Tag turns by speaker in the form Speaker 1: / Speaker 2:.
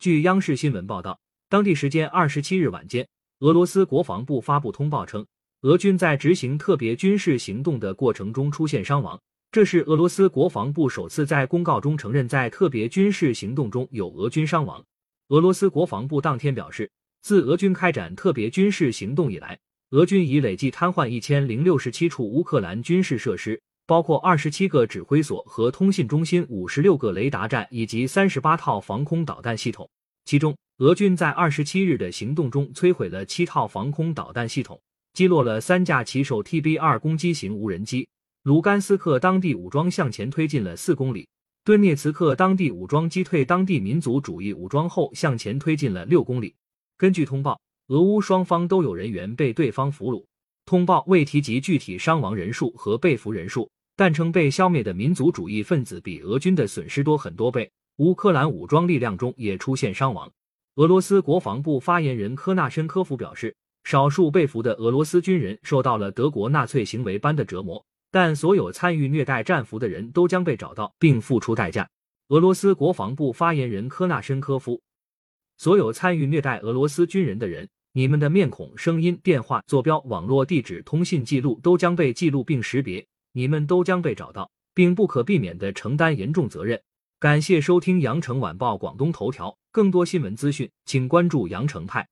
Speaker 1: 据央视新闻报道，当地时间二十七日晚间，俄罗斯国防部发布通报称，俄军在执行特别军事行动的过程中出现伤亡。这是俄罗斯国防部首次在公告中承认，在特别军事行动中有俄军伤亡。俄罗斯国防部当天表示，自俄军开展特别军事行动以来，俄军已累计瘫痪一千零六十七处乌克兰军事设施，包括二十七个指挥所和通信中心、五十六个雷达站以及三十八套防空导弹系统。其中，俄军在二十七日的行动中摧毁了七套防空导弹系统，击落了三架骑手 TB 二攻击型无人机。卢甘斯克当地武装向前推进了四公里，顿涅茨克当地武装击退当地民族主义武装后向前推进了六公里。根据通报，俄乌双方都有人员被对方俘虏。通报未提及具体伤亡人数和被俘人数，但称被消灭的民族主义分子比俄军的损失多很多倍。乌克兰武装力量中也出现伤亡。俄罗斯国防部发言人科纳申科夫表示，少数被俘的俄罗斯军人受到了德国纳粹行为般的折磨。但所有参与虐待战俘的人都将被找到并付出代价。俄罗斯国防部发言人科纳申科夫：所有参与虐待俄罗斯军人的人，你们的面孔、声音、电话、坐标、网络地址、通信记录都将被记录并识别，你们都将被找到，并不可避免的承担严重责任。感谢收听羊城晚报广东头条，更多新闻资讯，请关注羊城派。